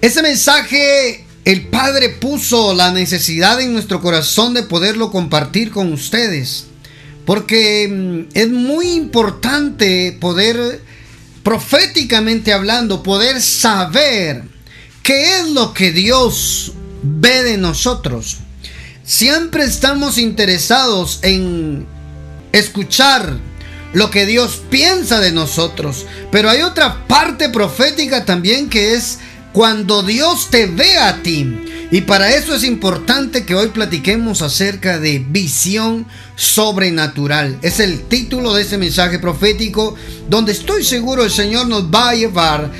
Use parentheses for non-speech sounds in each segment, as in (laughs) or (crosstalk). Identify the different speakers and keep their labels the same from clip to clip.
Speaker 1: Ese mensaje el Padre puso la necesidad en nuestro corazón de poderlo compartir con ustedes. Porque mm, es muy importante poder, proféticamente hablando, poder saber qué es lo que Dios ve de nosotros. Siempre estamos interesados en escuchar lo que Dios piensa de nosotros. Pero hay otra parte profética también que es cuando Dios te ve a ti. Y para eso es importante que hoy platiquemos acerca de visión sobrenatural. Es el título de ese mensaje profético donde estoy seguro el Señor nos va a llevar,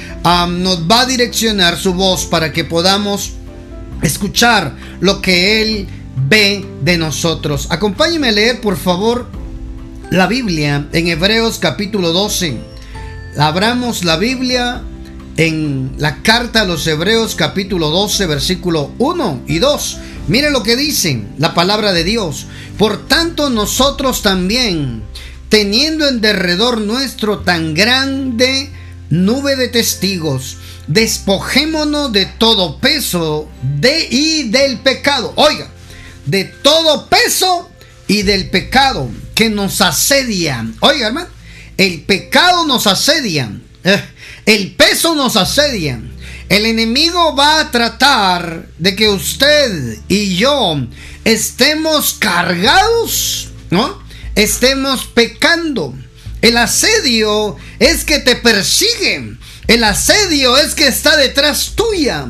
Speaker 1: nos va a direccionar su voz para que podamos escuchar lo que Él ve de nosotros. Acompáñeme a leer por favor la Biblia en Hebreos capítulo 12. Abramos la Biblia en la carta a los Hebreos capítulo 12 versículo 1 y 2. Mire lo que dice la palabra de Dios. Por tanto nosotros también, teniendo en derredor nuestro tan grande nube de testigos, despojémonos de todo peso de y del pecado. Oiga, de todo peso y del pecado que nos asedia. Oiga, hermano, el pecado nos asedia. Eh, el peso nos asedia. El enemigo va a tratar de que usted y yo estemos cargados, ¿no? Estemos pecando. El asedio es que te persigue. El asedio es que está detrás tuya.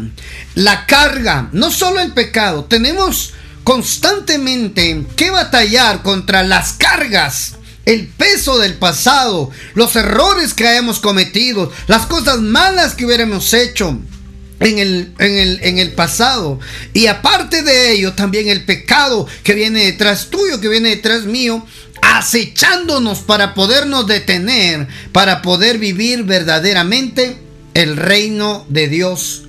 Speaker 1: La carga, no solo el pecado. Tenemos constantemente que batallar contra las cargas el peso del pasado, los errores que hayamos cometido, las cosas malas que hubiéramos hecho. En el, en, el, pasado. Y aparte de ello, también el pecado que viene detrás tuyo, que viene detrás mío, acechándonos para podernos detener, para poder vivir verdaderamente el reino de Dios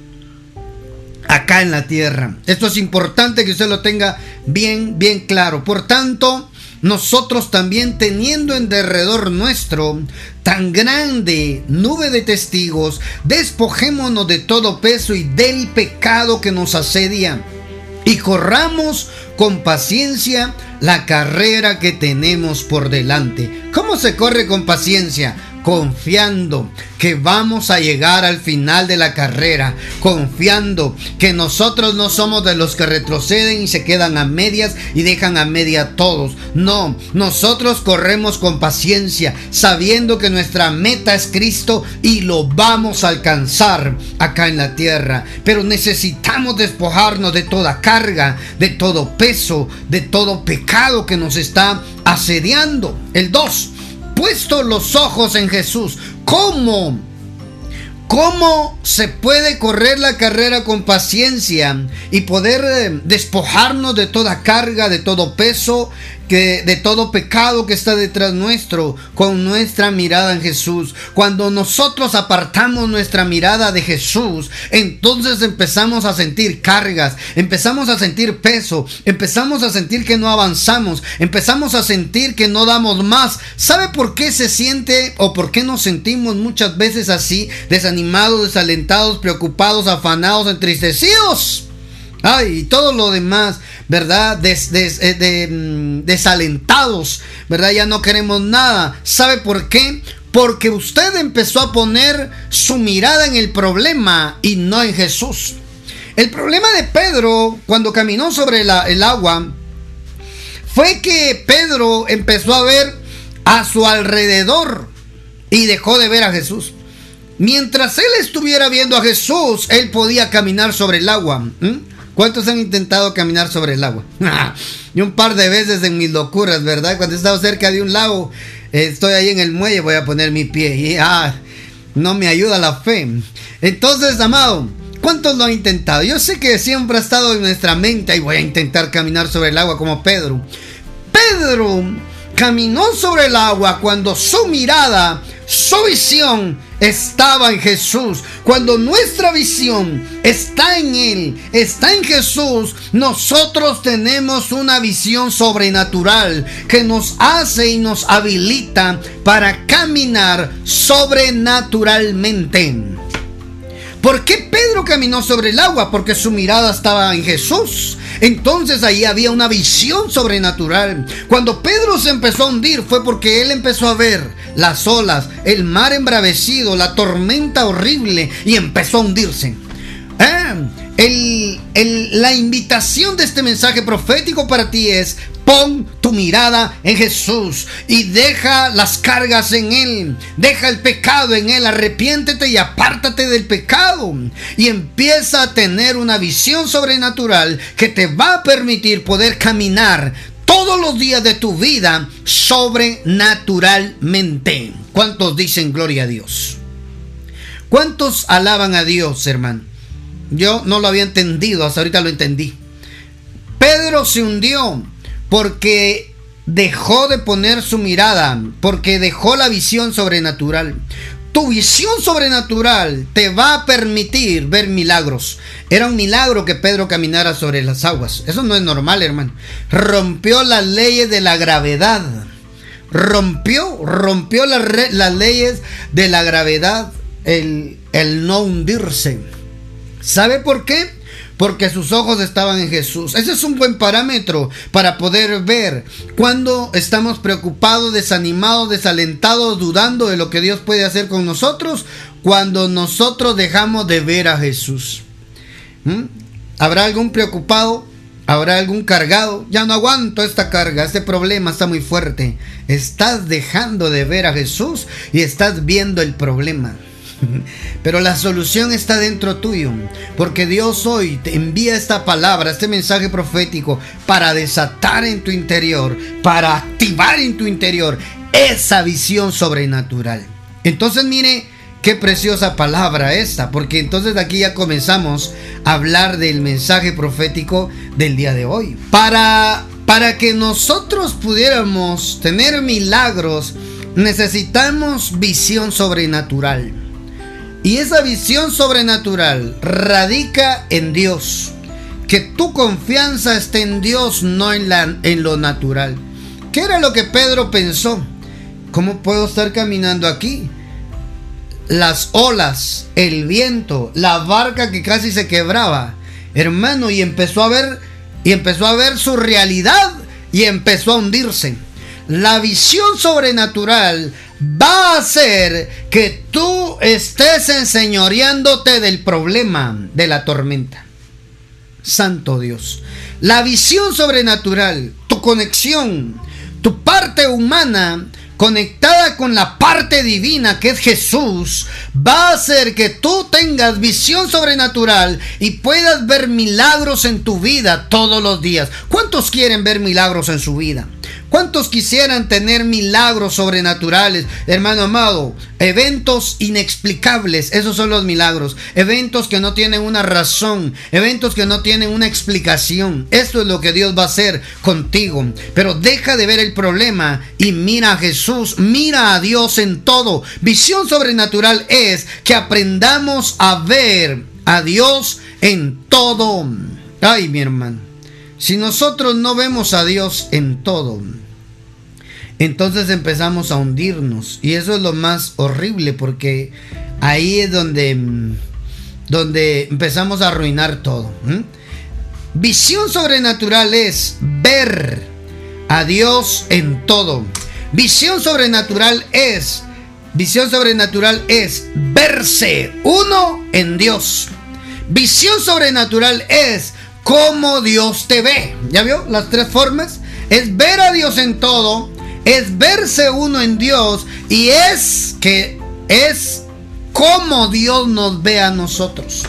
Speaker 1: acá en la tierra. Esto es importante que usted lo tenga bien, bien claro. Por tanto, nosotros también teniendo en derredor nuestro tan grande nube de testigos, despojémonos de todo peso y del pecado que nos asedia y corramos con paciencia la carrera que tenemos por delante. ¿Cómo se corre con paciencia? Confiando que vamos a llegar al final de la carrera, confiando que nosotros no somos de los que retroceden y se quedan a medias y dejan a media todos. No, nosotros corremos con paciencia, sabiendo que nuestra meta es Cristo y lo vamos a alcanzar acá en la tierra. Pero necesitamos despojarnos de toda carga, de todo peso, de todo pecado que nos está asediando. El 2 puesto los ojos en Jesús. ¿Cómo? ¿Cómo se puede correr la carrera con paciencia y poder eh, despojarnos de toda carga, de todo peso de todo pecado que está detrás nuestro, con nuestra mirada en Jesús. Cuando nosotros apartamos nuestra mirada de Jesús, entonces empezamos a sentir cargas, empezamos a sentir peso, empezamos a sentir que no avanzamos, empezamos a sentir que no damos más. ¿Sabe por qué se siente o por qué nos sentimos muchas veces así, desanimados, desalentados, preocupados, afanados, entristecidos? Ay, y todo lo demás, ¿verdad? Eh, mm, desalentados, ¿verdad? Ya no queremos nada. ¿Sabe por qué? Porque usted empezó a poner su mirada en el problema y no en Jesús. El problema de Pedro cuando caminó sobre el agua fue que Pedro empezó a ver a su alrededor y dejó de ver a Jesús. Mientras él estuviera viendo a Jesús, él podía caminar sobre el agua. ¿Cuántos han intentado caminar sobre el agua? (laughs) y un par de veces en mis locuras, ¿verdad? Cuando he estado cerca de un lago, estoy ahí en el muelle, voy a poner mi pie y ah, no me ayuda la fe. Entonces, amado, ¿cuántos lo han intentado? Yo sé que siempre ha estado en nuestra mente y voy a intentar caminar sobre el agua como Pedro. Pedro caminó sobre el agua cuando su mirada, su visión estaba en Jesús. Cuando nuestra visión está en Él, está en Jesús, nosotros tenemos una visión sobrenatural que nos hace y nos habilita para caminar sobrenaturalmente. ¿Por qué Pedro caminó sobre el agua? Porque su mirada estaba en Jesús. Entonces ahí había una visión sobrenatural. Cuando Pedro se empezó a hundir fue porque él empezó a ver las olas, el mar embravecido, la tormenta horrible y empezó a hundirse. Eh, la invitación de este mensaje profético para ti es Pon tu mirada en Jesús y deja las cargas en Él. Deja el pecado en Él. Arrepiéntete y apártate del pecado. Y empieza a tener una visión sobrenatural que te va a permitir poder caminar todos los días de tu vida sobrenaturalmente. ¿Cuántos dicen gloria a Dios? ¿Cuántos alaban a Dios, hermano? Yo no lo había entendido, hasta ahorita lo entendí. Pedro se hundió porque dejó de poner su mirada, porque dejó la visión sobrenatural. Tu visión sobrenatural te va a permitir ver milagros. Era un milagro que Pedro caminara sobre las aguas. Eso no es normal, hermano. Rompió las leyes de la gravedad. Rompió, rompió las, leyes de la gravedad, el, el no hundirse. ¿Sabe por qué? porque sus ojos estaban en Jesús. Ese es un buen parámetro para poder ver cuando estamos preocupados, desanimados, desalentados, dudando de lo que Dios puede hacer con nosotros, cuando nosotros dejamos de ver a Jesús. ¿Mm? ¿Habrá algún preocupado? ¿Habrá algún cargado? Ya no aguanto esta carga, este problema está muy fuerte. Estás dejando de ver a Jesús y estás viendo el problema. (laughs) Pero la solución está dentro tuyo, porque Dios hoy te envía esta palabra, este mensaje profético, para desatar en tu interior, para activar en tu interior esa visión sobrenatural. Entonces mire qué preciosa palabra esta, porque entonces aquí ya comenzamos a hablar del mensaje profético del día de hoy. Para, para que nosotros pudiéramos tener milagros, necesitamos visión sobrenatural. Y esa visión sobrenatural radica en Dios. Que tu confianza esté en Dios, no en, la, en lo natural. ¿Qué era lo que Pedro pensó? ¿Cómo puedo estar caminando aquí? Las olas, el viento, la barca que casi se quebraba. Hermano, y empezó a ver y empezó a ver su realidad y empezó a hundirse. La visión sobrenatural va a hacer que tú estés enseñoreándote del problema de la tormenta. Santo Dios. La visión sobrenatural, tu conexión, tu parte humana conectada con la parte divina que es Jesús, va a hacer que tú tengas visión sobrenatural y puedas ver milagros en tu vida todos los días. ¿Cuántos quieren ver milagros en su vida? ¿Cuántos quisieran tener milagros sobrenaturales? Hermano amado, eventos inexplicables, esos son los milagros. Eventos que no tienen una razón, eventos que no tienen una explicación. Esto es lo que Dios va a hacer contigo. Pero deja de ver el problema y mira a Jesús, mira a Dios en todo. Visión sobrenatural es que aprendamos a ver a Dios en todo. Ay, mi hermano. Si nosotros no vemos a Dios en todo, entonces empezamos a hundirnos. Y eso es lo más horrible porque ahí es donde, donde empezamos a arruinar todo. Visión sobrenatural es ver a Dios en todo. Visión sobrenatural es, visión sobrenatural es verse uno en Dios. Visión sobrenatural es cómo Dios te ve. ¿Ya vio las tres formas? Es ver a Dios en todo, es verse uno en Dios y es que es como Dios nos ve a nosotros.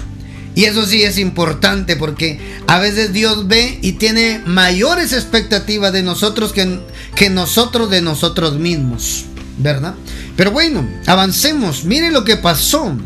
Speaker 1: Y eso sí es importante porque a veces Dios ve y tiene mayores expectativas de nosotros que, que nosotros de nosotros mismos, ¿verdad? Pero bueno, avancemos. Mire lo que pasó.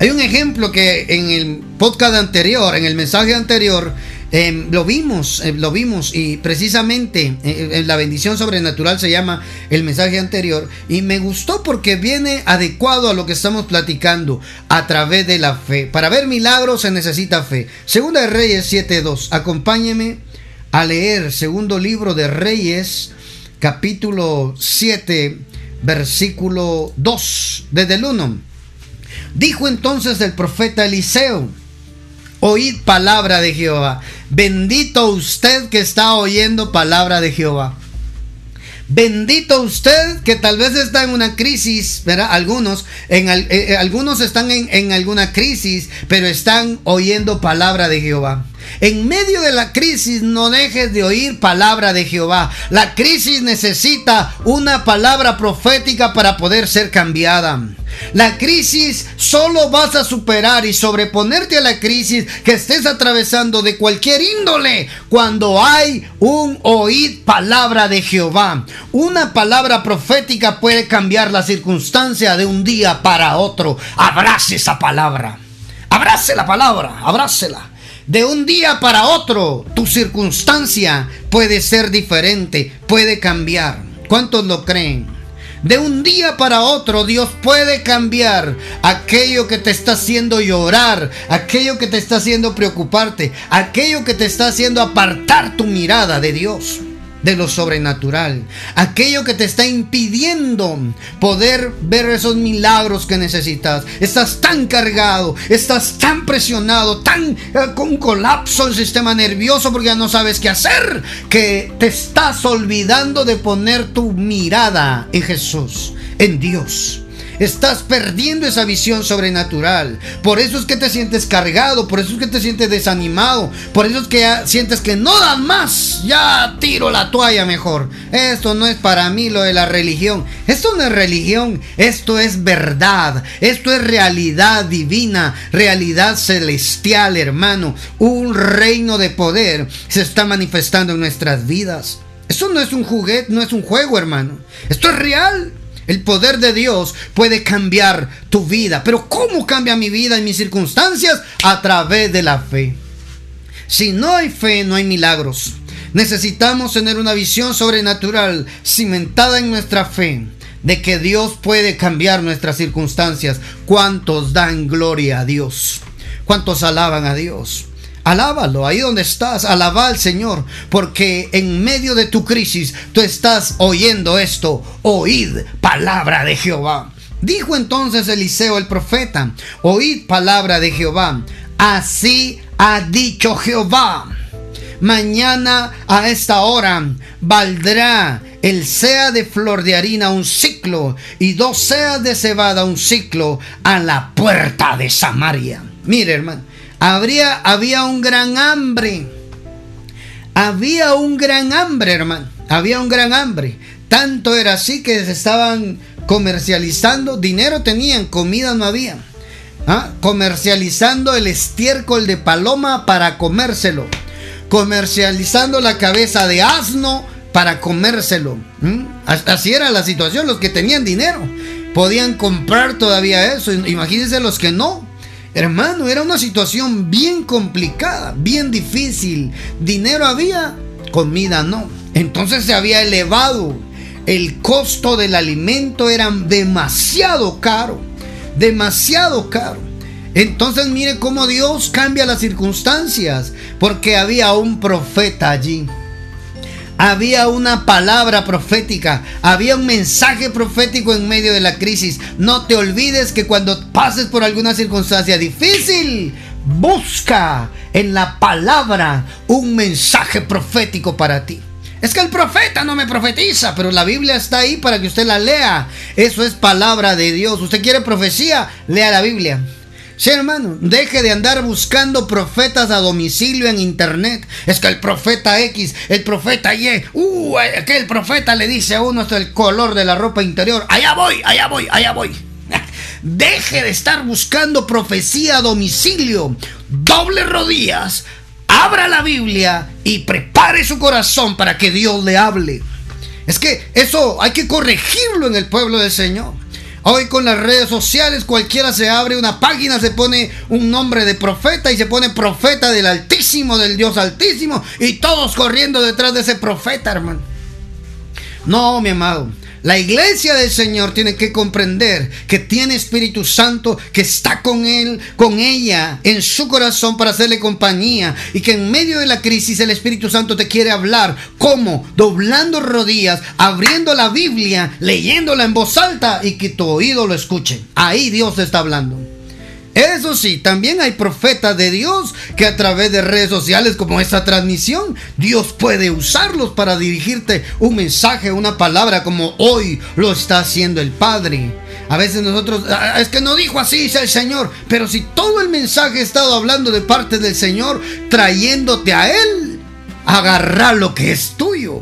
Speaker 1: Hay un ejemplo que en el podcast anterior, en el mensaje anterior, Em, lo vimos, eh, lo vimos y precisamente eh, eh, la bendición sobrenatural se llama el mensaje anterior y me gustó porque viene adecuado a lo que estamos platicando a través de la fe. Para ver milagros se necesita fe. Segunda de Reyes 7.2. Acompáñeme a leer segundo libro de Reyes capítulo 7 versículo 2 desde el 1. Dijo entonces el profeta Eliseo, oíd palabra de Jehová. Bendito usted que está oyendo palabra de Jehová. Bendito usted que tal vez está en una crisis, ¿verdad? Algunos, en, eh, eh, algunos están en, en alguna crisis, pero están oyendo palabra de Jehová. En medio de la crisis no dejes de oír palabra de Jehová. La crisis necesita una palabra profética para poder ser cambiada. La crisis solo vas a superar y sobreponerte a la crisis que estés atravesando de cualquier índole cuando hay un oír palabra de Jehová. Una palabra profética puede cambiar la circunstancia de un día para otro. Abrace esa palabra. Abrace la palabra, abrácela. De un día para otro, tu circunstancia puede ser diferente, puede cambiar. ¿Cuántos lo creen? De un día para otro Dios puede cambiar aquello que te está haciendo llorar, aquello que te está haciendo preocuparte, aquello que te está haciendo apartar tu mirada de Dios de lo sobrenatural. Aquello que te está impidiendo poder ver esos milagros que necesitas. Estás tan cargado, estás tan presionado, tan eh, con colapso el sistema nervioso porque ya no sabes qué hacer, que te estás olvidando de poner tu mirada en Jesús, en Dios. Estás perdiendo esa visión sobrenatural. Por eso es que te sientes cargado, por eso es que te sientes desanimado, por eso es que sientes que no dan más. Ya tiro la toalla mejor. Esto no es para mí lo de la religión. Esto no es religión, esto es verdad. Esto es realidad divina, realidad celestial, hermano. Un reino de poder se está manifestando en nuestras vidas. Eso no es un juguete, no es un juego, hermano. Esto es real. El poder de Dios puede cambiar tu vida. Pero ¿cómo cambia mi vida y mis circunstancias? A través de la fe. Si no hay fe, no hay milagros. Necesitamos tener una visión sobrenatural cimentada en nuestra fe de que Dios puede cambiar nuestras circunstancias. ¿Cuántos dan gloria a Dios? ¿Cuántos alaban a Dios? Alábalo ahí donde estás, alaba al Señor, porque en medio de tu crisis tú estás oyendo esto, oíd palabra de Jehová. Dijo entonces Eliseo el profeta, oíd palabra de Jehová, así ha dicho Jehová. Mañana a esta hora valdrá el sea de flor de harina un ciclo y dos seas de cebada un ciclo a la puerta de Samaria. Mire hermano, Había un gran hambre. Había un gran hambre, hermano. Había un gran hambre. Tanto era así que se estaban comercializando. Dinero tenían, comida no había. ¿Ah? Comercializando el estiércol de paloma para comérselo. Comercializando la cabeza de asno para comérselo. Así era la situación. Los que tenían dinero podían comprar todavía eso. Imagínense los que no. Hermano, era una situación bien complicada, bien difícil. Dinero había, comida no. Entonces se había elevado. El costo del alimento era demasiado caro. Demasiado caro. Entonces mire cómo Dios cambia las circunstancias. Porque había un profeta allí había una palabra profética, había un mensaje profético en medio de la crisis. No te olvides que cuando pases por alguna circunstancia difícil, busca en la palabra un mensaje profético para ti. Es que el profeta no me profetiza, pero la Biblia está ahí para que usted la lea. Eso es palabra de Dios. Usted quiere profecía, lea la Biblia. Sí, hermano, deje de andar buscando profetas a domicilio en internet. Es que el profeta X, el profeta Y, uh, aquel profeta le dice a uno hasta el color de la ropa interior. Allá voy, allá voy, allá voy. (laughs) Deje de estar buscando profecía a domicilio. Doble rodillas, abra la Biblia y prepare su corazón para que Dios le hable. Es que eso hay que corregirlo en el pueblo del Señor. Hoy con las redes sociales cualquiera se abre una página, se pone un nombre de profeta y se pone profeta del Altísimo, del Dios Altísimo y todos corriendo detrás de ese profeta, hermano. No, mi amado. La iglesia del Señor tiene que comprender que tiene Espíritu Santo, que está con él, con ella, en su corazón para hacerle compañía y que en medio de la crisis el Espíritu Santo te quiere hablar. ¿Cómo? Doblando rodillas, abriendo la Biblia, leyéndola en voz alta y que tu oído lo escuche. Ahí Dios está hablando. Eso sí, también hay profetas de Dios que a través de redes sociales como esta transmisión, Dios puede usarlos para dirigirte un mensaje, una palabra como hoy lo está haciendo el Padre. A veces nosotros, ah, es que no dijo así, dice el Señor, pero si todo el mensaje ha estado hablando de parte del Señor, trayéndote a Él, agarra lo que es tuyo.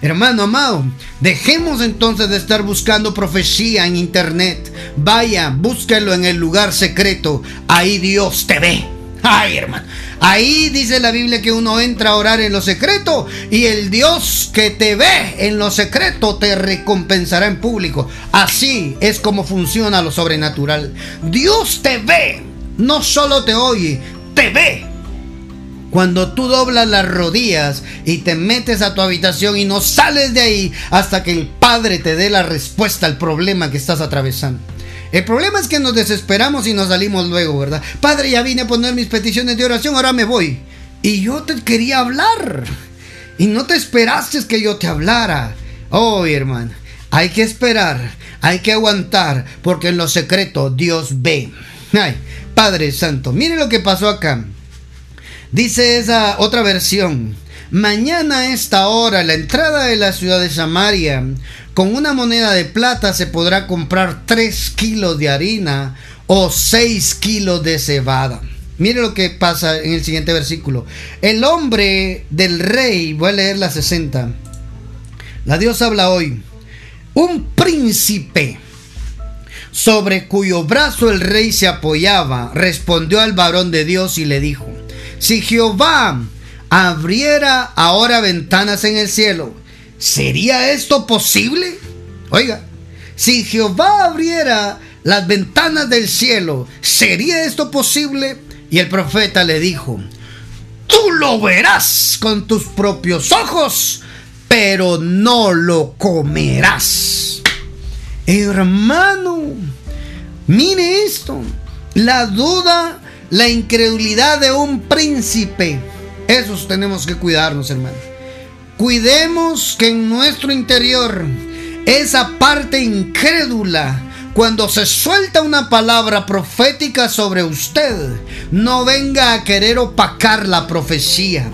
Speaker 1: Hermano amado, dejemos entonces de estar buscando profecía en internet. Vaya, búsquelo en el lugar secreto. Ahí Dios te ve. Ay, hermano. Ahí dice la Biblia que uno entra a orar en lo secreto y el Dios que te ve en lo secreto te recompensará en público. Así es como funciona lo sobrenatural. Dios te ve, no solo te oye, te ve. Cuando tú doblas las rodillas y te metes a tu habitación y no sales de ahí hasta que el Padre te dé la respuesta al problema que estás atravesando. El problema es que nos desesperamos y nos salimos luego, ¿verdad? Padre, ya vine a poner mis peticiones de oración, ahora me voy. Y yo te quería hablar. Y no te esperaste que yo te hablara. Oh, hermano, hay que esperar, hay que aguantar, porque en lo secreto Dios ve. Ay, Padre Santo, mire lo que pasó acá. Dice esa otra versión. Mañana a esta hora, la entrada de la ciudad de Samaria, con una moneda de plata se podrá comprar 3 kilos de harina o 6 kilos de cebada. Mire lo que pasa en el siguiente versículo. El hombre del rey, voy a leer la 60. La Dios habla hoy. Un príncipe sobre cuyo brazo el rey se apoyaba, respondió al varón de Dios y le dijo, si Jehová abriera ahora ventanas en el cielo, ¿sería esto posible? Oiga, si Jehová abriera las ventanas del cielo, ¿sería esto posible? Y el profeta le dijo, tú lo verás con tus propios ojos, pero no lo comerás. Hermano, mire esto, la duda, la incredulidad de un príncipe esos tenemos que cuidarnos, hermano. Cuidemos que en nuestro interior esa parte incrédula, cuando se suelta una palabra profética sobre usted, no venga a querer opacar la profecía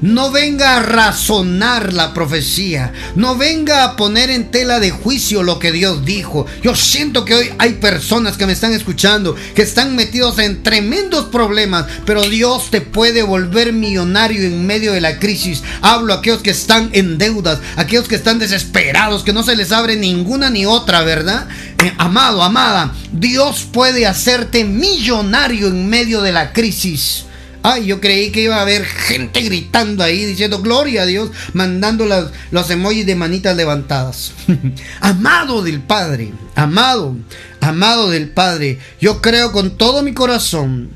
Speaker 1: no venga a razonar la profecía, no venga a poner en tela de juicio lo que Dios dijo. Yo siento que hoy hay personas que me están escuchando, que están metidos en tremendos problemas, pero Dios te puede volver millonario en medio de la crisis. Hablo a aquellos que están en deudas, aquellos que están desesperados, que no se les abre ninguna ni otra, ¿verdad? Eh, amado, amada, Dios puede hacerte millonario en medio de la crisis. Ay, yo creí que iba a haber gente gritando ahí diciendo gloria a Dios, mandando los emojis de manitas levantadas. (laughs) amado del Padre, amado, amado del Padre, yo creo con todo mi corazón,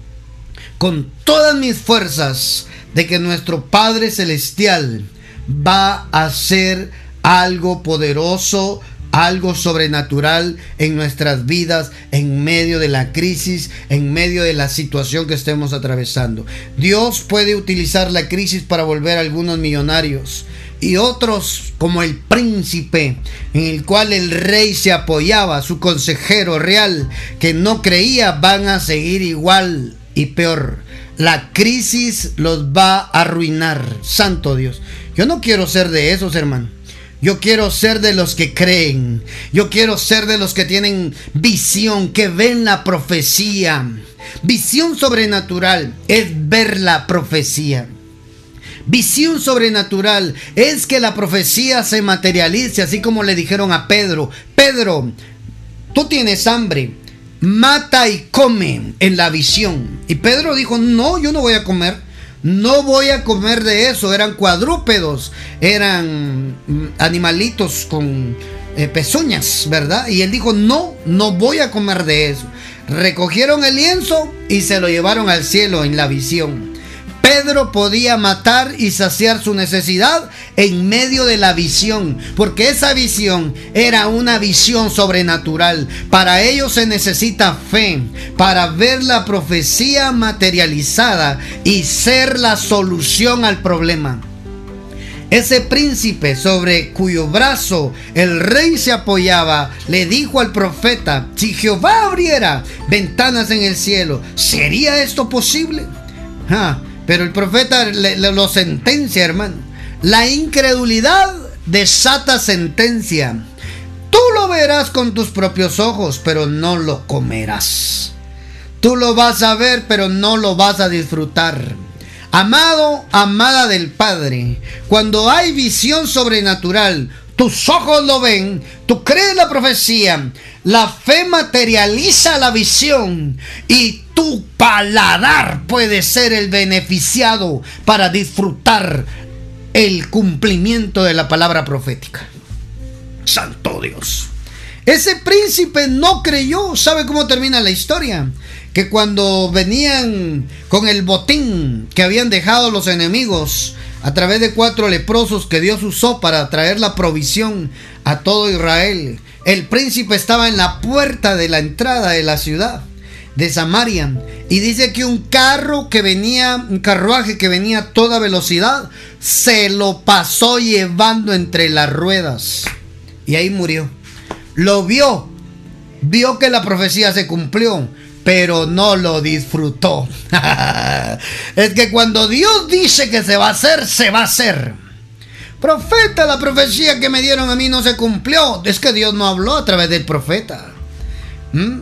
Speaker 1: con todas mis fuerzas, de que nuestro Padre Celestial va a hacer algo poderoso algo sobrenatural en nuestras vidas en medio de la crisis, en medio de la situación que estemos atravesando. Dios puede utilizar la crisis para volver a algunos millonarios y otros como el príncipe en el cual el rey se apoyaba, su consejero real que no creía van a seguir igual y peor. La crisis los va a arruinar, santo Dios. Yo no quiero ser de esos, hermano. Yo quiero ser de los que creen. Yo quiero ser de los que tienen visión, que ven la profecía. Visión sobrenatural es ver la profecía. Visión sobrenatural es que la profecía se materialice, así como le dijeron a Pedro, Pedro, tú tienes hambre, mata y come en la visión. Y Pedro dijo, no, yo no voy a comer no voy a comer de eso. Eran cuadrúpedos, eran mm, animalitos con eh, pezuñas, ¿verdad? Y él dijo, no, no voy a comer de eso. Recogieron el lienzo y se lo llevaron al cielo en la visión. Pedro podía matar y saciar su necesidad en medio de la visión, porque esa visión era una visión sobrenatural. Para ello se necesita fe, para ver la profecía materializada y ser la solución al problema. Ese príncipe sobre cuyo brazo el rey se apoyaba le dijo al profeta, si Jehová abriera ventanas en el cielo, ¿sería esto posible? Ah, pero el profeta lo sentencia, hermano. La incredulidad desata sentencia. Tú lo verás con tus propios ojos, pero no lo comerás. Tú lo vas a ver, pero no lo vas a disfrutar. Amado, amada del Padre, cuando hay visión sobrenatural, tus ojos lo ven, tú crees la profecía, la fe materializa la visión y tu paladar puede ser el beneficiado para disfrutar el cumplimiento de la palabra profética. Santo Dios. Ese príncipe no creyó. ¿Sabe cómo termina la historia? que cuando venían con el botín que habían dejado los enemigos a través de cuatro leprosos que Dios usó para traer la provisión a todo Israel, el príncipe estaba en la puerta de la entrada de la ciudad de Samaria. Y dice que un carro que venía, un carruaje que venía a toda velocidad, se lo pasó llevando entre las ruedas. Y ahí murió. Lo vio, vio que la profecía se cumplió pero no lo disfrutó. (laughs) es que cuando Dios dice que se va a hacer, se va a hacer. Profeta, la profecía que me dieron a mí no se cumplió. Es que Dios no habló a través del profeta. ¿Mm?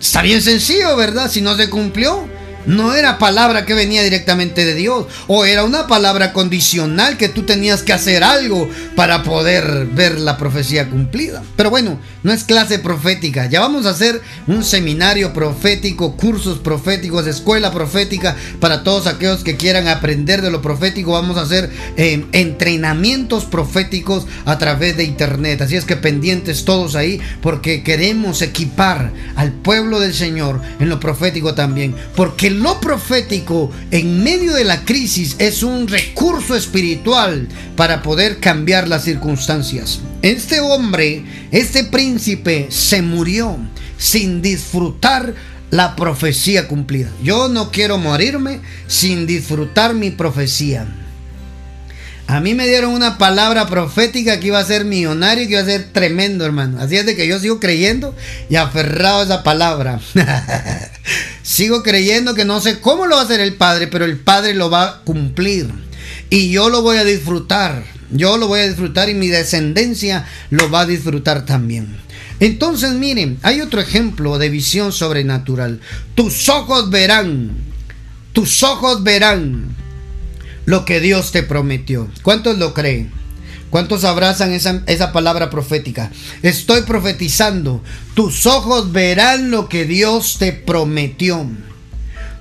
Speaker 1: Está bien sencillo, ¿verdad? Si no se cumplió, no era palabra que venía directamente de Dios. O era una palabra condicional que tú tenías que hacer algo para poder ver la profecía cumplida. Pero bueno, no es clase profética. Ya vamos a hacer un seminario profético, cursos proféticos, escuela profética para todos aquellos que quieran aprender de lo profético. Vamos a hacer eh, entrenamientos proféticos a través de internet. Así es que pendientes todos ahí porque queremos equipar al pueblo del Señor en lo profético también. Porque lo profético en medio de la crisis es un recurso espiritual para poder cambiar las circunstancias. Este hombre, este príncipe, se murió sin disfrutar la profecía cumplida. Yo no quiero morirme sin disfrutar mi profecía. A mí me dieron una palabra profética que iba a ser millonario y que iba a ser tremendo, hermano. Así es de que yo sigo creyendo y aferrado a esa palabra. (laughs) sigo creyendo que no sé cómo lo va a hacer el Padre, pero el Padre lo va a cumplir. Y yo lo voy a disfrutar. Yo lo voy a disfrutar y mi descendencia lo va a disfrutar también. Entonces, miren, hay otro ejemplo de visión sobrenatural. Tus ojos verán. Tus ojos verán lo que Dios te prometió. ¿Cuántos lo creen? ¿Cuántos abrazan esa, esa, palabra profética? Estoy profetizando. Tus ojos verán lo que Dios te prometió.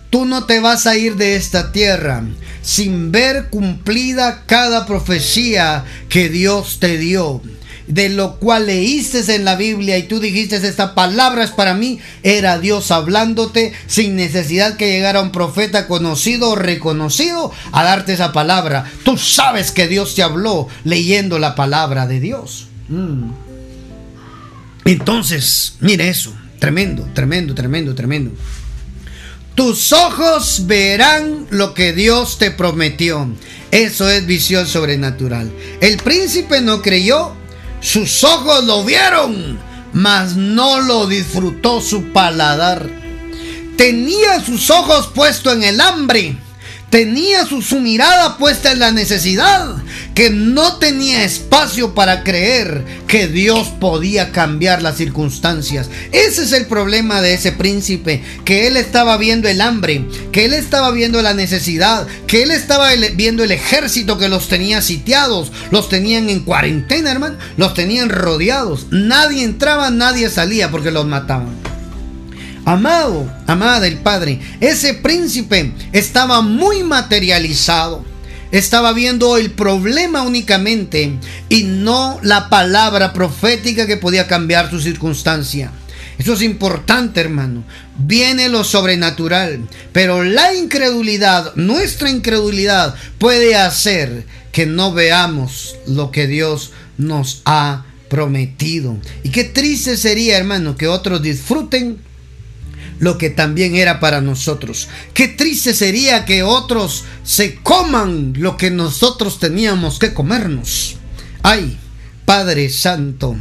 Speaker 1: Tú no te vas a ir de esta tierra sin ver cumplida cada profecía que Dios te dio de lo cual leíste en la Biblia y tú dijiste esta palabra es para mí, era Dios hablándote sin necesidad que llegara un profeta conocido o reconocido a darte esa palabra. Tú sabes que Dios te habló leyendo la palabra de Dios. Mm. Entonces, mire eso, tremendo, tremendo, tremendo, tremendo. Tus ojos verán lo que Dios te prometió. Eso es visión sobrenatural. El príncipe no creyó sus ojos lo vieron, mas no lo disfrutó su paladar. Tenía sus ojos puestos en el hambre tenía su, mirada puesta en la necesidad, que no tenía espacio para creer que Dios podía cambiar las circunstancias. Ese es el problema de ese príncipe, que él estaba viendo el hambre, que él estaba viendo la necesidad, que él estaba viendo el ejército que los tenía sitiados, los tenían en cuarentena, hermano, los tenían rodeados. Nadie entraba, nadie salía porque los mataban. Amado, amada del Padre, ese príncipe estaba muy materializado. Estaba viendo el problema únicamente y no la palabra profética que podía cambiar su circunstancia. Eso es importante, hermano. Viene lo sobrenatural, pero la incredulidad, nuestra incredulidad, puede hacer que no veamos lo que Dios nos ha prometido. Y qué triste sería, hermano, que otros disfruten lo que también era para nosotros. Qué triste sería que otros se coman lo que nosotros teníamos que comernos. Ay, Padre Santo.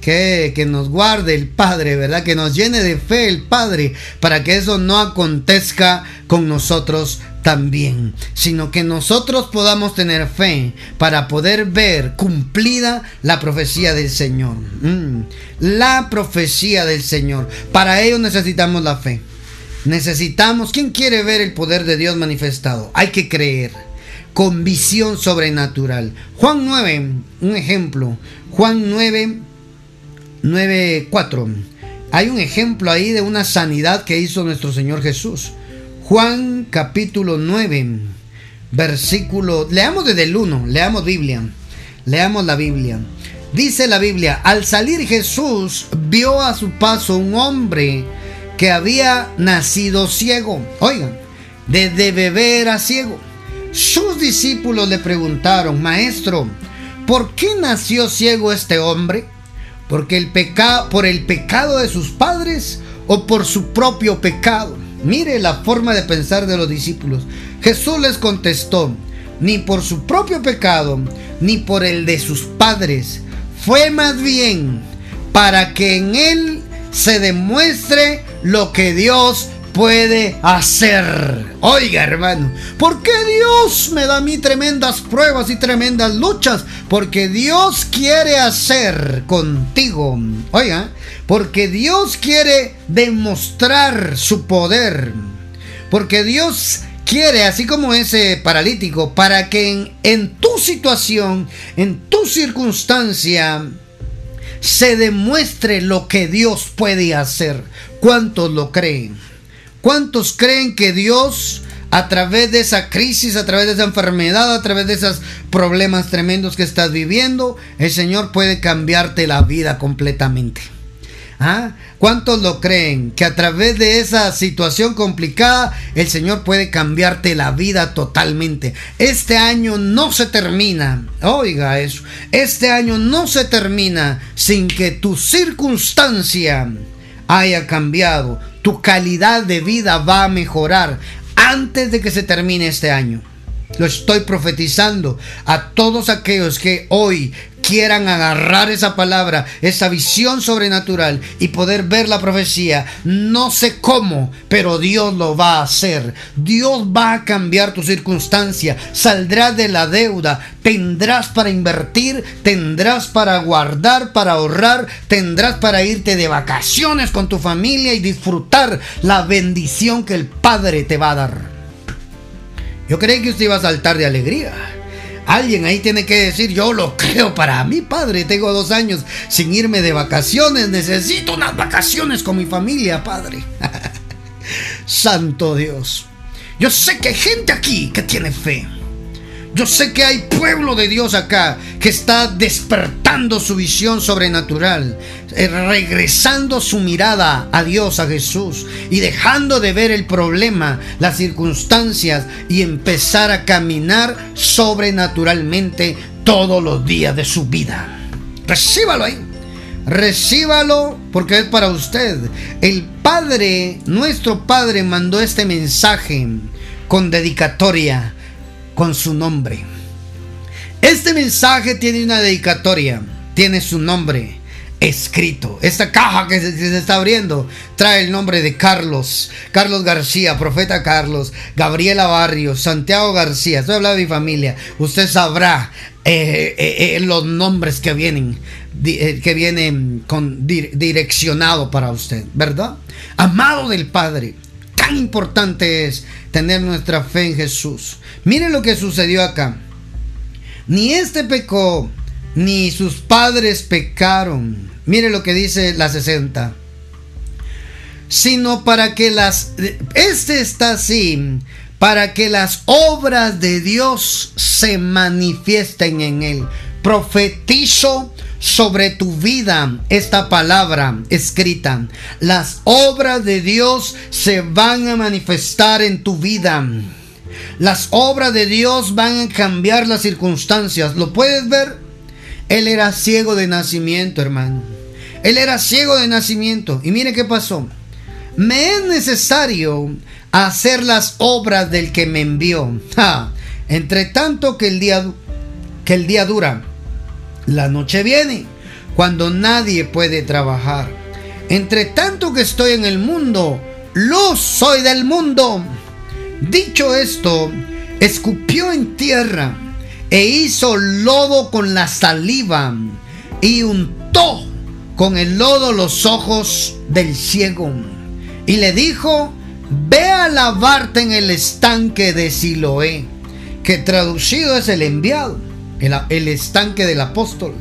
Speaker 1: Que, que, nos guarde el Padre, ¿verdad? Que nos llene de fe el Padre para que eso no acontezca con nosotros también, sino que nosotros podamos tener fe para poder ver cumplida la profecía del Señor. Mm, la profecía del Señor. Para ello necesitamos la fe. Necesitamos, ¿quién quiere ver el poder de Dios manifestado? Hay que creer con visión sobrenatural. Juan 9, un ejemplo. Juan 9, 9, 4. Hay un ejemplo ahí de una sanidad que hizo nuestro Señor Jesús. Juan capítulo 9, versículo, leamos desde el 1, leamos Biblia, leamos la Biblia. Dice la Biblia, al salir Jesús vio a su paso un hombre que había nacido ciego. Oigan, desde bebé era ciego. Sus discípulos le preguntaron, maestro, ¿por qué nació ciego este hombre? ¿Porque el por el pecado de sus padres o por su propio pecado? Mire la forma de pensar de los discípulos. Jesús les contestó, ni por su propio pecado, ni por el de sus padres. Fue más bien para que en él se demuestre lo que Dios puede hacer. Oiga, hermano, ¿por qué Dios me da a mí tremendas pruebas y tremendas luchas? Porque Dios quiere hacer contigo. Oiga, porque Dios quiere demostrar su poder. Porque Dios quiere, así como ese paralítico, para que en, tu situación, en tu circunstancia, se demuestre lo que Dios puede hacer. ¿Cuántos lo creen? ¿Cuántos creen que Dios a través de esa crisis, a través de esa enfermedad, a través de esos problemas tremendos que estás viviendo, el Señor puede cambiarte la vida completamente? ¿Ah? ¿Cuántos lo creen? Que a través de esa situación complicada el Señor puede cambiarte la vida totalmente. Este año no se termina. Oiga eso. Este año no se termina sin que tu circunstancia haya cambiado. Tu calidad de vida va a mejorar antes de que se termine este año. Lo estoy profetizando a todos aquellos que hoy quieran agarrar esa palabra, esa visión sobrenatural y poder ver la profecía. No sé cómo, pero Dios lo va a hacer. Dios va a cambiar tu circunstancia. Saldrás de la deuda. Tendrás para invertir, tendrás para guardar, para ahorrar, tendrás para irte de vacaciones con tu familia y disfrutar la bendición que el Padre te va a dar. Yo creí que usted iba a saltar de alegría. Alguien ahí tiene que decir, yo lo creo para mi padre. Tengo dos años sin irme de vacaciones. Necesito unas vacaciones con mi familia, padre. (laughs) Santo Dios. Yo sé que hay gente aquí que tiene fe. Yo sé que hay pueblo de Dios acá que está despertando su visión sobrenatural, eh, regresando su mirada a Dios, a Jesús, y dejando de ver el problema, las circunstancias, y empezar a caminar sobrenaturalmente todos los días de su vida. Recíbalo ahí. Recíbalo porque es para usted. El Padre, nuestro Padre, mandó este mensaje con dedicatoria con su nombre. Este mensaje tiene una dedicatoria, tiene su nombre escrito. Esta caja que se, está abriendo trae el nombre de Carlos, Carlos García, profeta Carlos, Gabriela Barrios, Santiago García. Estoy hablando de mi familia. Usted sabrá eh, eh, eh, los nombres que vienen, que vienen con direccionado para usted, ¿verdad? Amado del Padre tan importante es tener nuestra fe en Jesús. Miren lo que sucedió acá. Ni este pecó, ni sus padres pecaron. Mire lo que dice la 60. Sino para que las... Este está así, para que las obras de Dios se manifiesten en él. Profetizo sobre tu vida esta palabra escrita. Las obras de Dios se van a manifestar en tu vida. Las obras de Dios van a cambiar las circunstancias. ¿Lo puedes ver? Él era ciego de nacimiento, hermano. Él era ciego de nacimiento. Y mire qué pasó. me es necesario hacer las obras del que me envió. Entre tanto que el día que el día dura, la noche viene cuando nadie puede trabajar. Entre tanto que estoy en el mundo, luz soy del mundo. Dicho esto, escupió en tierra e hizo lodo con la saliva y untó con el lodo los ojos del ciego. Y le dijo, ve a lavarte en el estanque de Siloé, que traducido es el enviado, el, estanque del apóstol.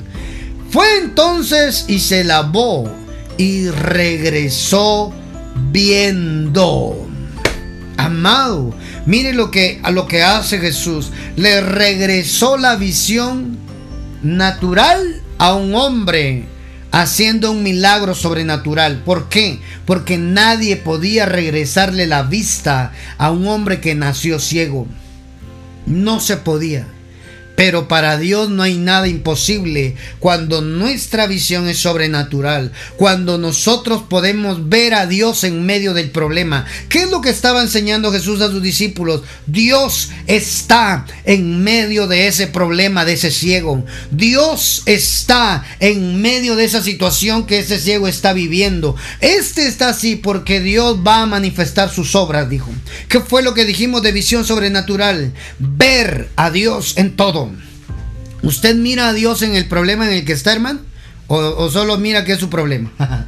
Speaker 1: Fue entonces y se lavó y regresó viendo. Amado, mire lo que a lo que hace Jesús. Le regresó la visión natural a un hombre haciendo un milagro sobrenatural. ¿Por qué? Porque nadie podía regresarle la vista a un hombre que nació ciego. No se podía. Pero para Dios no hay nada imposible cuando nuestra visión es sobrenatural, cuando nosotros podemos ver a Dios en medio del problema. ¿Qué es lo que estaba enseñando Jesús a sus discípulos? Dios está en medio de ese problema, de ese ciego. Dios está en medio de esa situación que ese ciego está viviendo. Este está así porque Dios va a manifestar sus obras, dijo. ¿Qué fue lo que dijimos de visión sobrenatural? Ver a Dios en todo. ¿Usted mira a Dios en el problema en el que está, hermano? ¿O, solo mira que es su problema? (laughs)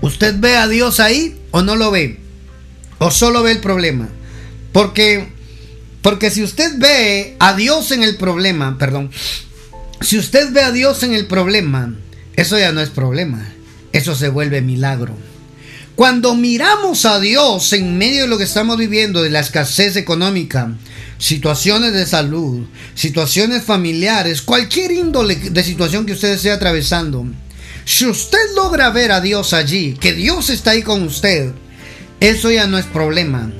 Speaker 1: ¿Usted ve a Dios ahí o no lo ve? ¿O solo ve el problema? Porque, porque si usted ve a Dios en el problema, perdón, si usted ve a Dios en el problema, eso ya no es problema, eso se vuelve milagro. Cuando miramos a Dios en medio de lo que estamos viviendo, de la escasez económica, situaciones de salud, situaciones familiares, cualquier índole de situación que usted esté atravesando, si usted logra ver a Dios allí, que Dios está ahí con usted, eso ya no es problema.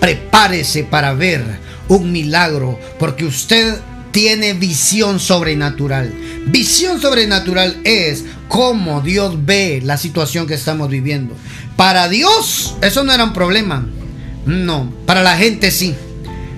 Speaker 1: Prepárese para ver un milagro, porque usted tiene visión sobrenatural. Visión sobrenatural es cómo Dios ve la situación que estamos viviendo. Para Dios eso no era un problema. No, para la gente sí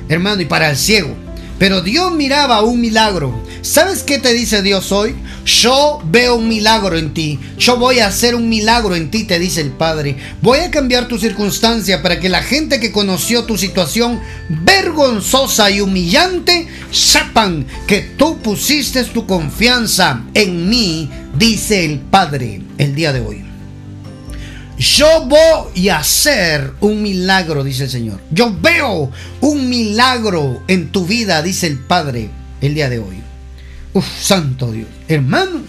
Speaker 1: hermano, y para el ciego. Pero Dios miraba un milagro. ¿Sabes qué te dice Dios hoy? Yo veo un milagro en ti. Yo voy a hacer un milagro en ti, te dice el Padre. Voy a cambiar tu circunstancia para que la gente que conoció tu situación vergonzosa y humillante sepan que tú pusiste tu confianza en mí, dice el Padre el día de hoy. Yo voy a hacer un milagro, dice el Señor. Yo veo un milagro en tu vida, dice el Padre, el día de hoy. Uf, santo Dios. Hermano,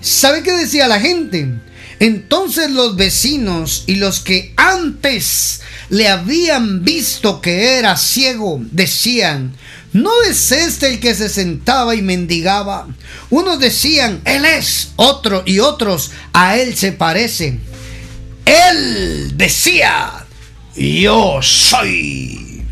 Speaker 1: ¿sabe qué decía la gente? Entonces los vecinos y los que antes le habían visto que era ciego decían, ¿no es este el que se sentaba y mendigaba? Unos decían, Él es, otro y otros, a Él se parece. Él decía, yo soy.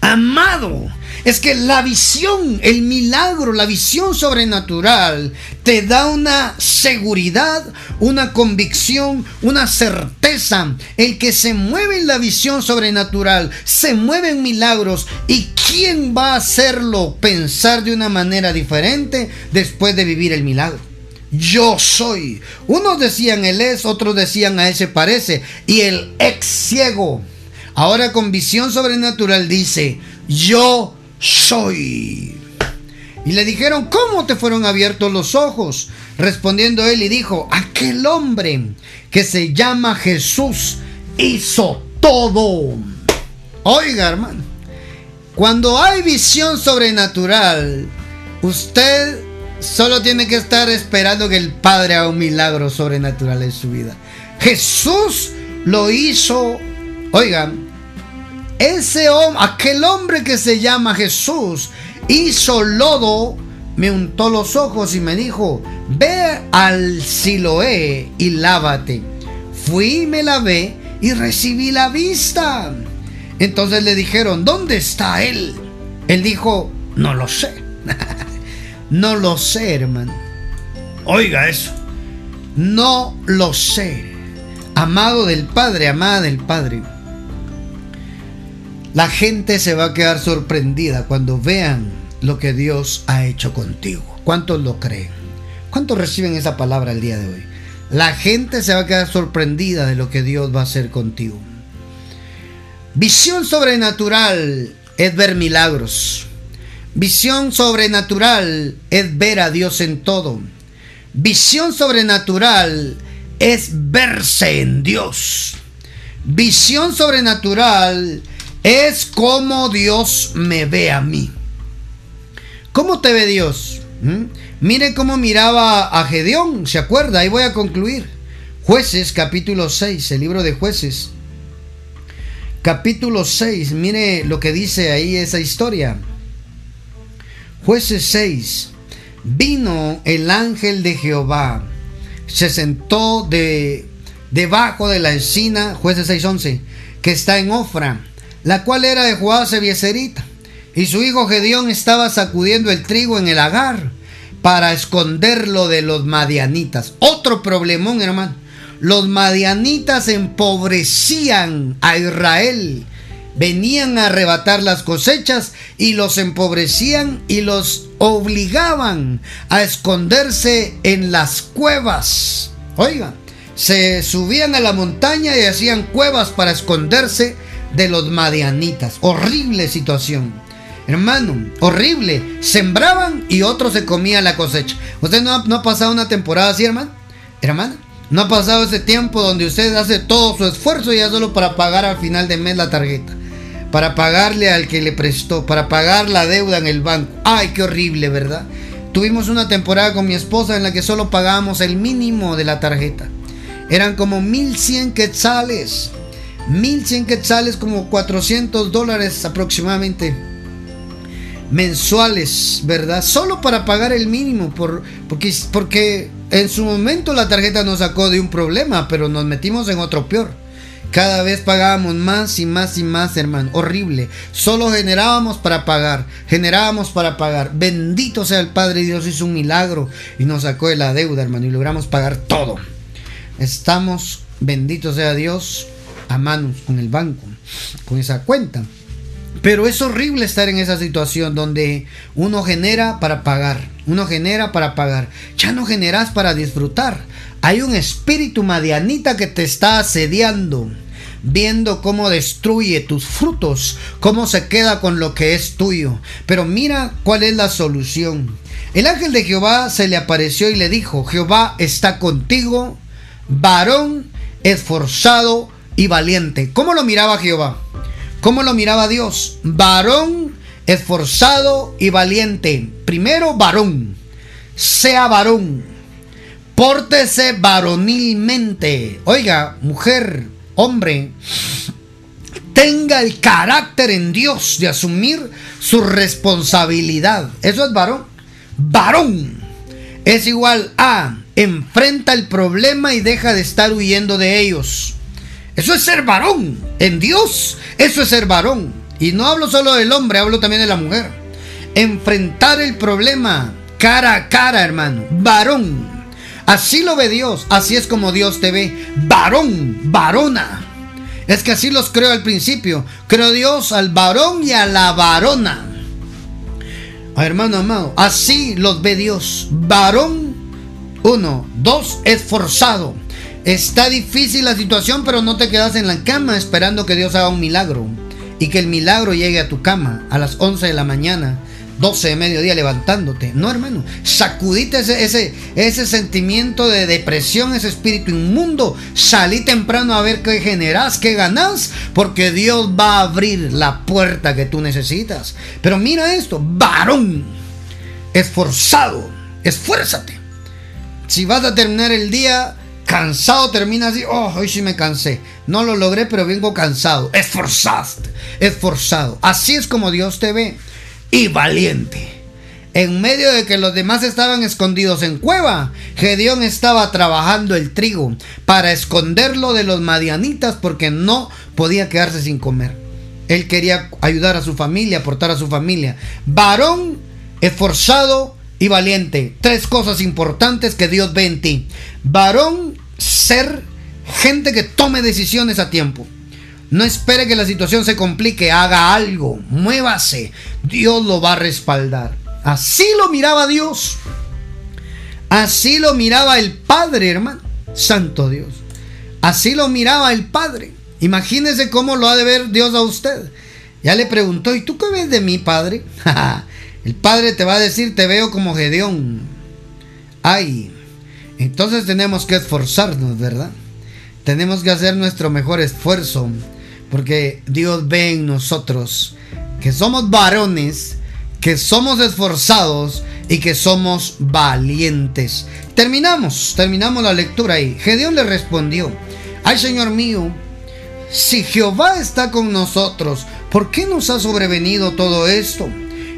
Speaker 1: Amado, es que la visión, el milagro, la visión sobrenatural te da una seguridad, una convicción, una certeza. El que se mueve en la visión sobrenatural, se mueve en milagros. ¿Y quién va a hacerlo pensar de una manera diferente después de vivir el milagro? Yo soy. Unos decían él es, otros decían a él se parece. Y el ex ciego, ahora con visión sobrenatural, dice, yo soy. Y le dijeron, ¿cómo te fueron abiertos los ojos? Respondiendo él y dijo, aquel hombre que se llama Jesús hizo todo. Oiga, hermano, cuando hay visión sobrenatural, usted Solo tiene que estar esperando que el Padre haga un milagro sobrenatural en su vida. Jesús lo hizo. Oigan, ese hombre, aquel hombre que se llama Jesús, hizo lodo, me untó los ojos y me dijo: Ve al Siloé y lávate. Fui y me lavé y recibí la vista. Entonces le dijeron: ¿Dónde está él? Él dijo: No lo sé. (laughs) No lo sé, hermano. Oiga eso. No lo sé. amado del Padre, amada del Padre. La gente se va a quedar sorprendida cuando vean lo que Dios ha hecho contigo. ¿Cuántos lo creen? ¿Cuántos reciben esa palabra el día de hoy? La gente se va a quedar sorprendida de lo que Dios va a hacer contigo. Visión sobrenatural es ver milagros. Visión sobrenatural es ver a Dios en todo. Visión sobrenatural es verse en Dios. Visión sobrenatural es como Dios me ve a mí. ¿Cómo te ve Dios? ¿Mm? Mire cómo miraba a Gedeón, ¿se acuerda? Ahí voy a concluir. Jueces capítulo 6, el libro de jueces. Capítulo 6, mire lo que dice ahí esa historia. Jueces 6. Vino el ángel de Jehová, se sentó de, debajo de la encina, jueces 6.11, que está en Ofra, la cual era de Joás Ebieserita. Y su hijo Gedeón estaba sacudiendo el trigo en el agar para esconderlo de los madianitas. Otro problemón, hermano. Los madianitas empobrecían a Israel. Venían a arrebatar las cosechas y los empobrecían y los obligaban a esconderse en las cuevas. Oigan, se subían a la montaña y hacían cuevas para esconderse de los madianitas. Horrible situación. Hermano, horrible. Sembraban y otros se comían la cosecha. ¿Usted no ha, pasado una temporada así, hermano? Hermano, no ha pasado ese tiempo donde usted hace todo su esfuerzo ya solo para pagar al final de mes la tarjeta. Para pagarle al que le prestó, para pagar la deuda en el banco. Ay, qué horrible, ¿verdad? Tuvimos una temporada con mi esposa en la que solo pagábamos el mínimo de la tarjeta. Eran como 1100 quetzales. 1100 quetzales como 400 dólares aproximadamente mensuales, ¿verdad? Solo para pagar el mínimo, por, porque, porque en su momento la tarjeta nos sacó de un problema, pero nos metimos en otro peor. Cada vez pagábamos más y más y más, hermano. Horrible. Solo generábamos para pagar. Generábamos para pagar. Bendito sea el Padre. Dios hizo un milagro y nos sacó de la deuda, hermano. Y logramos pagar todo. Estamos, bendito sea Dios, a manos con el banco, con esa cuenta. Pero es horrible estar en esa situación donde uno genera para pagar, uno genera para pagar, ya no generas para disfrutar. Hay un espíritu madianita que te está asediando, viendo cómo destruye tus frutos, cómo se queda con lo que es tuyo. Pero mira cuál es la solución. El ángel de Jehová se le apareció y le dijo, Jehová está contigo, varón esforzado y valiente. ¿Cómo lo miraba Jehová? ¿Cómo lo miraba Dios? Varón esforzado y valiente. Primero, varón. Sea varón. Pórtese varonilmente. Oiga, mujer, hombre, tenga el carácter en Dios de asumir su responsabilidad. Eso es varón. Varón es igual a enfrenta el problema y deja de estar huyendo de ellos. Eso es ser varón. En Dios, eso es ser varón. Y no hablo solo del hombre, hablo también de la mujer. Enfrentar el problema cara a cara, hermano. Varón. Así lo ve Dios. Así es como Dios te ve. Varón, varona. Es que así los creo al principio. Creo Dios al varón y a la varona. Hermano amado, así los ve Dios. Varón, uno. Dos, esforzado. Está difícil la situación, pero no te quedas en la cama esperando que Dios haga un milagro. Y que el milagro llegue a tu cama a las 11 de la mañana, 12 de mediodía levantándote. No, hermano. Sacudite ese, ese, ese sentimiento de depresión, ese espíritu inmundo. Salí temprano a ver qué generas, qué ganas, porque Dios va a abrir la puerta que tú necesitas. Pero mira esto, varón, esforzado, esfuérzate. Si vas a terminar el día cansado termina así, oh, hoy sí me cansé. No lo logré, pero vengo cansado. Esforzaste, esforzado. Así es como Dios te ve. Y valiente. En medio de que los demás estaban escondidos en cueva, Gedeón estaba trabajando el trigo para esconderlo de los madianitas porque no podía quedarse sin comer. Él quería ayudar a su familia, aportar a su familia. Varón esforzado y valiente. Tres cosas importantes que Dios ve en ti. Varón, ser Gente que tome decisiones a tiempo. No espere que la situación se complique, haga algo, muévase. Dios lo va a respaldar. Así lo miraba Dios. Así lo miraba el Padre, hermano. Santo Dios. Así lo miraba el Padre. Imagínese cómo lo ha de ver Dios a usted. Ya le preguntó, ¿y tú qué ves de mí, Padre? (laughs) el Padre te va a decir, te veo como Gedeón. Ay, entonces tenemos que esforzarnos, ¿verdad? Tenemos que hacer nuestro mejor esfuerzo, porque Dios ve en nosotros que somos varones, que somos esforzados y que somos valientes. Terminamos, terminamos la lectura ahí. Gedeón le respondió, ay Señor mío, si Jehová está con nosotros, ¿por qué nos ha sobrevenido todo esto?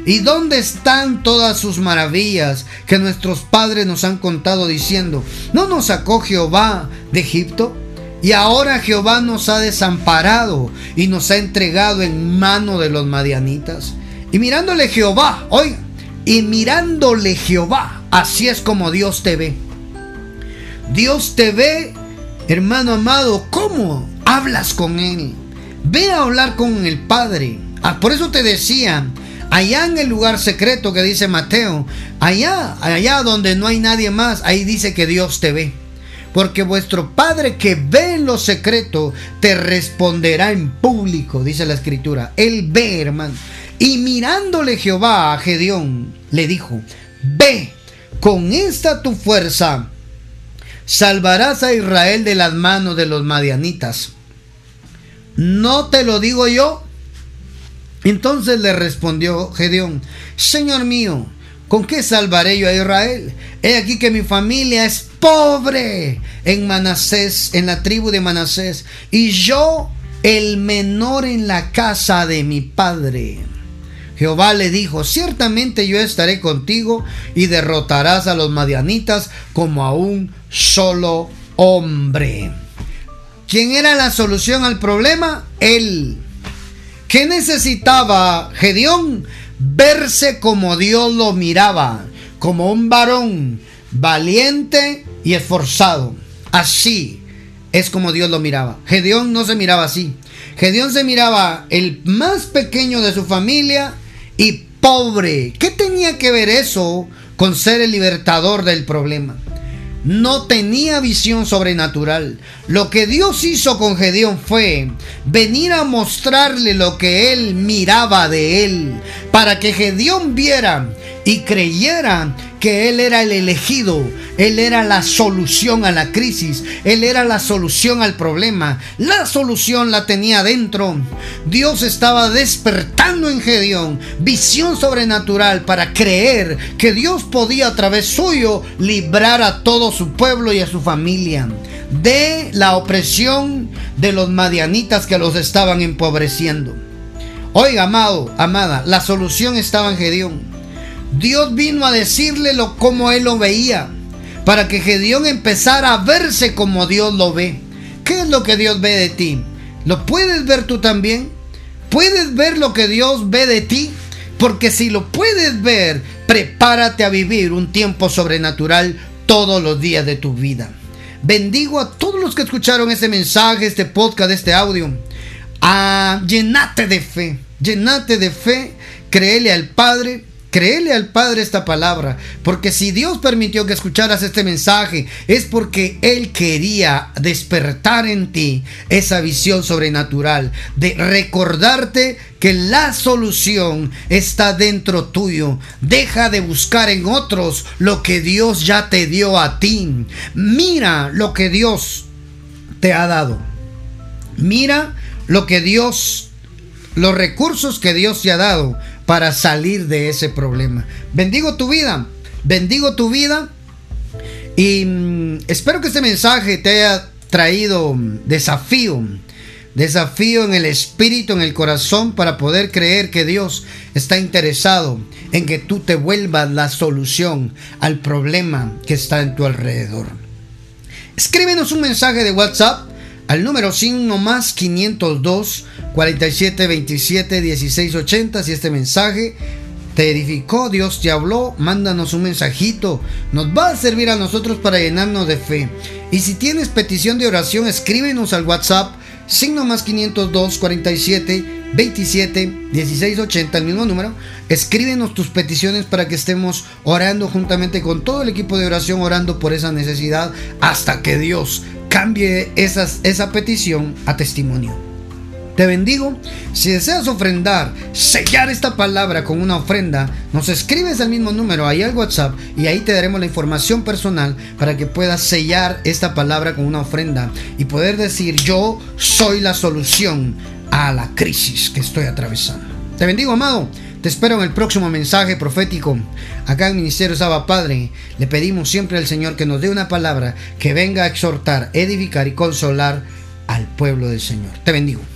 Speaker 1: ¿Y dónde están todas sus maravillas que nuestros padres nos han contado diciendo, ¿no nos sacó Jehová de Egipto? Y ahora Jehová nos ha desamparado y nos ha entregado en mano de los madianitas. Y mirándole Jehová, oiga, y mirándole Jehová, así es como Dios te ve. Dios te ve, hermano amado, ¿cómo hablas con Él? Ve a hablar con el Padre. Ah, por eso te decía, allá en el lugar secreto que dice Mateo, allá, allá donde no hay nadie más, ahí dice que Dios te ve. Porque vuestro Padre que ve en lo secreto te responderá en público, dice la escritura. Él ve, hermano. Y mirándole Jehová a Gedeón, le dijo, ve, con esta tu fuerza salvarás a Israel de las manos de los madianitas. ¿No te lo digo yo? Entonces le respondió Gedeón, Señor mío, ¿con qué salvaré yo a Israel? He aquí que mi familia es pobre en Manasés, en la tribu de Manasés, y yo el menor en la casa de mi padre. Jehová le dijo, ciertamente yo estaré contigo y derrotarás a los madianitas como a un solo hombre. ¿Quién era la solución al problema? Él. ¿Qué necesitaba Gedeón? Verse como Dios lo miraba, como un varón valiente y esforzado. Así es como Dios lo miraba. Gedeón no se miraba así. Gedeón se miraba el más pequeño de su familia y pobre. ¿Qué tenía que ver eso con ser el libertador del problema? No tenía visión sobrenatural. Lo que Dios hizo con Gedeón fue venir a mostrarle lo que él miraba de él, para que Gedeón viera y creyera que Él era el elegido, Él era la solución a la crisis, Él era la solución al problema, la solución la tenía dentro. Dios estaba despertando en Gedeón visión sobrenatural para creer que Dios podía a través suyo librar a todo su pueblo y a su familia. De la opresión de los madianitas que los estaban empobreciendo. Oiga, amado, amada, la solución estaba en Gedeón. Dios vino a decirle lo como él lo veía, para que Gedeón empezara a verse como Dios lo ve. ¿Qué es lo que Dios ve de ti? ¿Lo puedes ver tú también? ¿Puedes ver lo que Dios ve de ti? Porque si lo puedes ver, prepárate a vivir un tiempo sobrenatural todos los días de tu vida. Bendigo a todos los que escucharon este mensaje, este podcast, este audio. Ah, llenate de fe, llenate de fe, créele al Padre, Créele al Padre esta palabra, porque si Dios permitió que escucharas este mensaje, es porque Él quería despertar en ti esa visión sobrenatural, de recordarte que la solución está dentro tuyo. Deja de buscar en otros lo que Dios ya te dio a ti. Mira lo que Dios te ha dado. Mira lo que Dios, los recursos que Dios te ha dado para salir de ese problema. Bendigo tu vida, bendigo tu vida y mm, espero que este mensaje te haya traído desafío, desafío en el espíritu, en el corazón para poder creer que Dios está interesado en que tú te vuelvas la solución al problema que está en tu alrededor. Escríbenos un mensaje de WhatsApp al número 5 más 502 47 27 16 80 si este mensaje te edificó, Dios te habló, mándanos un mensajito. Nos va a servir a nosotros para llenarnos de fe. Y si tienes petición de oración, escríbenos al WhatsApp, signo más 502 47 27 16 80, el mismo número. Escríbenos tus peticiones para que estemos orando juntamente con todo el equipo de oración, orando por esa necesidad hasta que Dios cambie esas, esa petición a testimonio. Te bendigo. Si deseas ofrendar, sellar esta palabra con una ofrenda, nos escribes al mismo número ahí al WhatsApp y ahí te daremos la información personal para que puedas sellar esta palabra con una ofrenda y poder decir yo soy la solución a la crisis que estoy atravesando. Te bendigo, amado. Te espero en el próximo mensaje profético. Acá en Ministerio Saba Padre le pedimos siempre al Señor que nos dé una palabra que venga a exhortar, edificar y consolar al pueblo del Señor. Te bendigo.